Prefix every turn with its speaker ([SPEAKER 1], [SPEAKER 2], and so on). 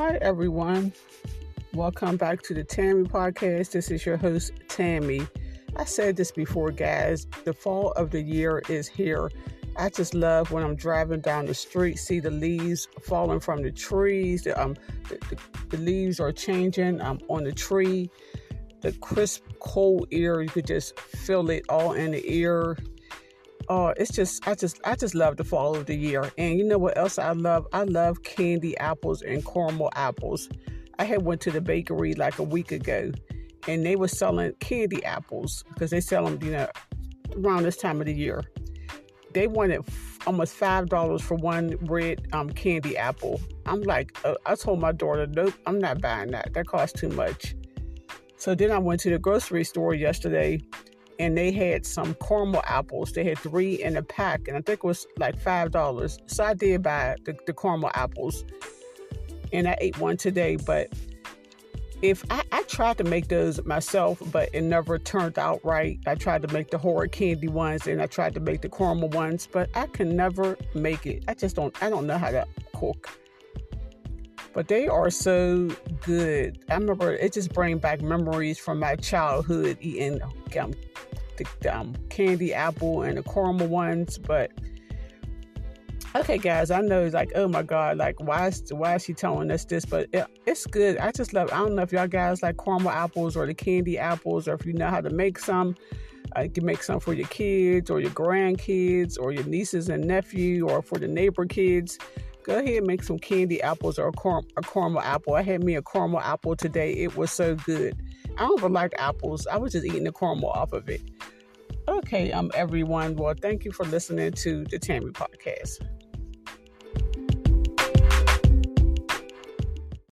[SPEAKER 1] Hi, everyone. Welcome back to the Tammy Podcast. This is your host, Tammy. I said this before, guys. The fall of the year is here. I just love when I'm driving down the street, see the leaves falling from the trees. The, um, the, the, the leaves are changing um, on the tree. The crisp, cold air, you could just feel it all in the ear oh, it's just I just I just love the fall of the year. And you know what else I love? I love candy apples and caramel apples. I had went to the bakery like a week ago, and they were selling candy apples because they sell them, you know, around this time of the year. They wanted almost five dollars for one red um, candy apple. I'm like, uh, I told my daughter, nope, I'm not buying that. That costs too much. So then I went to the grocery store yesterday and they had some caramel apples. They had three in a pack, and I think it was like five dollars. So I did buy the, the, caramel apples, and I ate one today. But if I, I, tried to make those myself, but it never turned out right. I tried to make the horror candy ones, and I tried to make the caramel ones, but I can never make it. I just don't. I don't know how to cook. But they are so good. I remember it just bring back memories from my childhood eating the um, candy apple and the caramel ones, but okay, guys, I know it's like, oh my god, like why is why is she telling us this? But it, it's good. I just love. I don't know if y'all guys like caramel apples or the candy apples, or if you know how to make some. Uh, you can make some for your kids or your grandkids or your nieces and nephew or for the neighbor kids. Go ahead and make some candy apples or a, car- a caramel apple. I had me a caramel apple today. It was so good. I don't even like apples. I was just eating the caramel off of it. Okay, um, everyone. Well, thank you for listening to the Tammy podcast.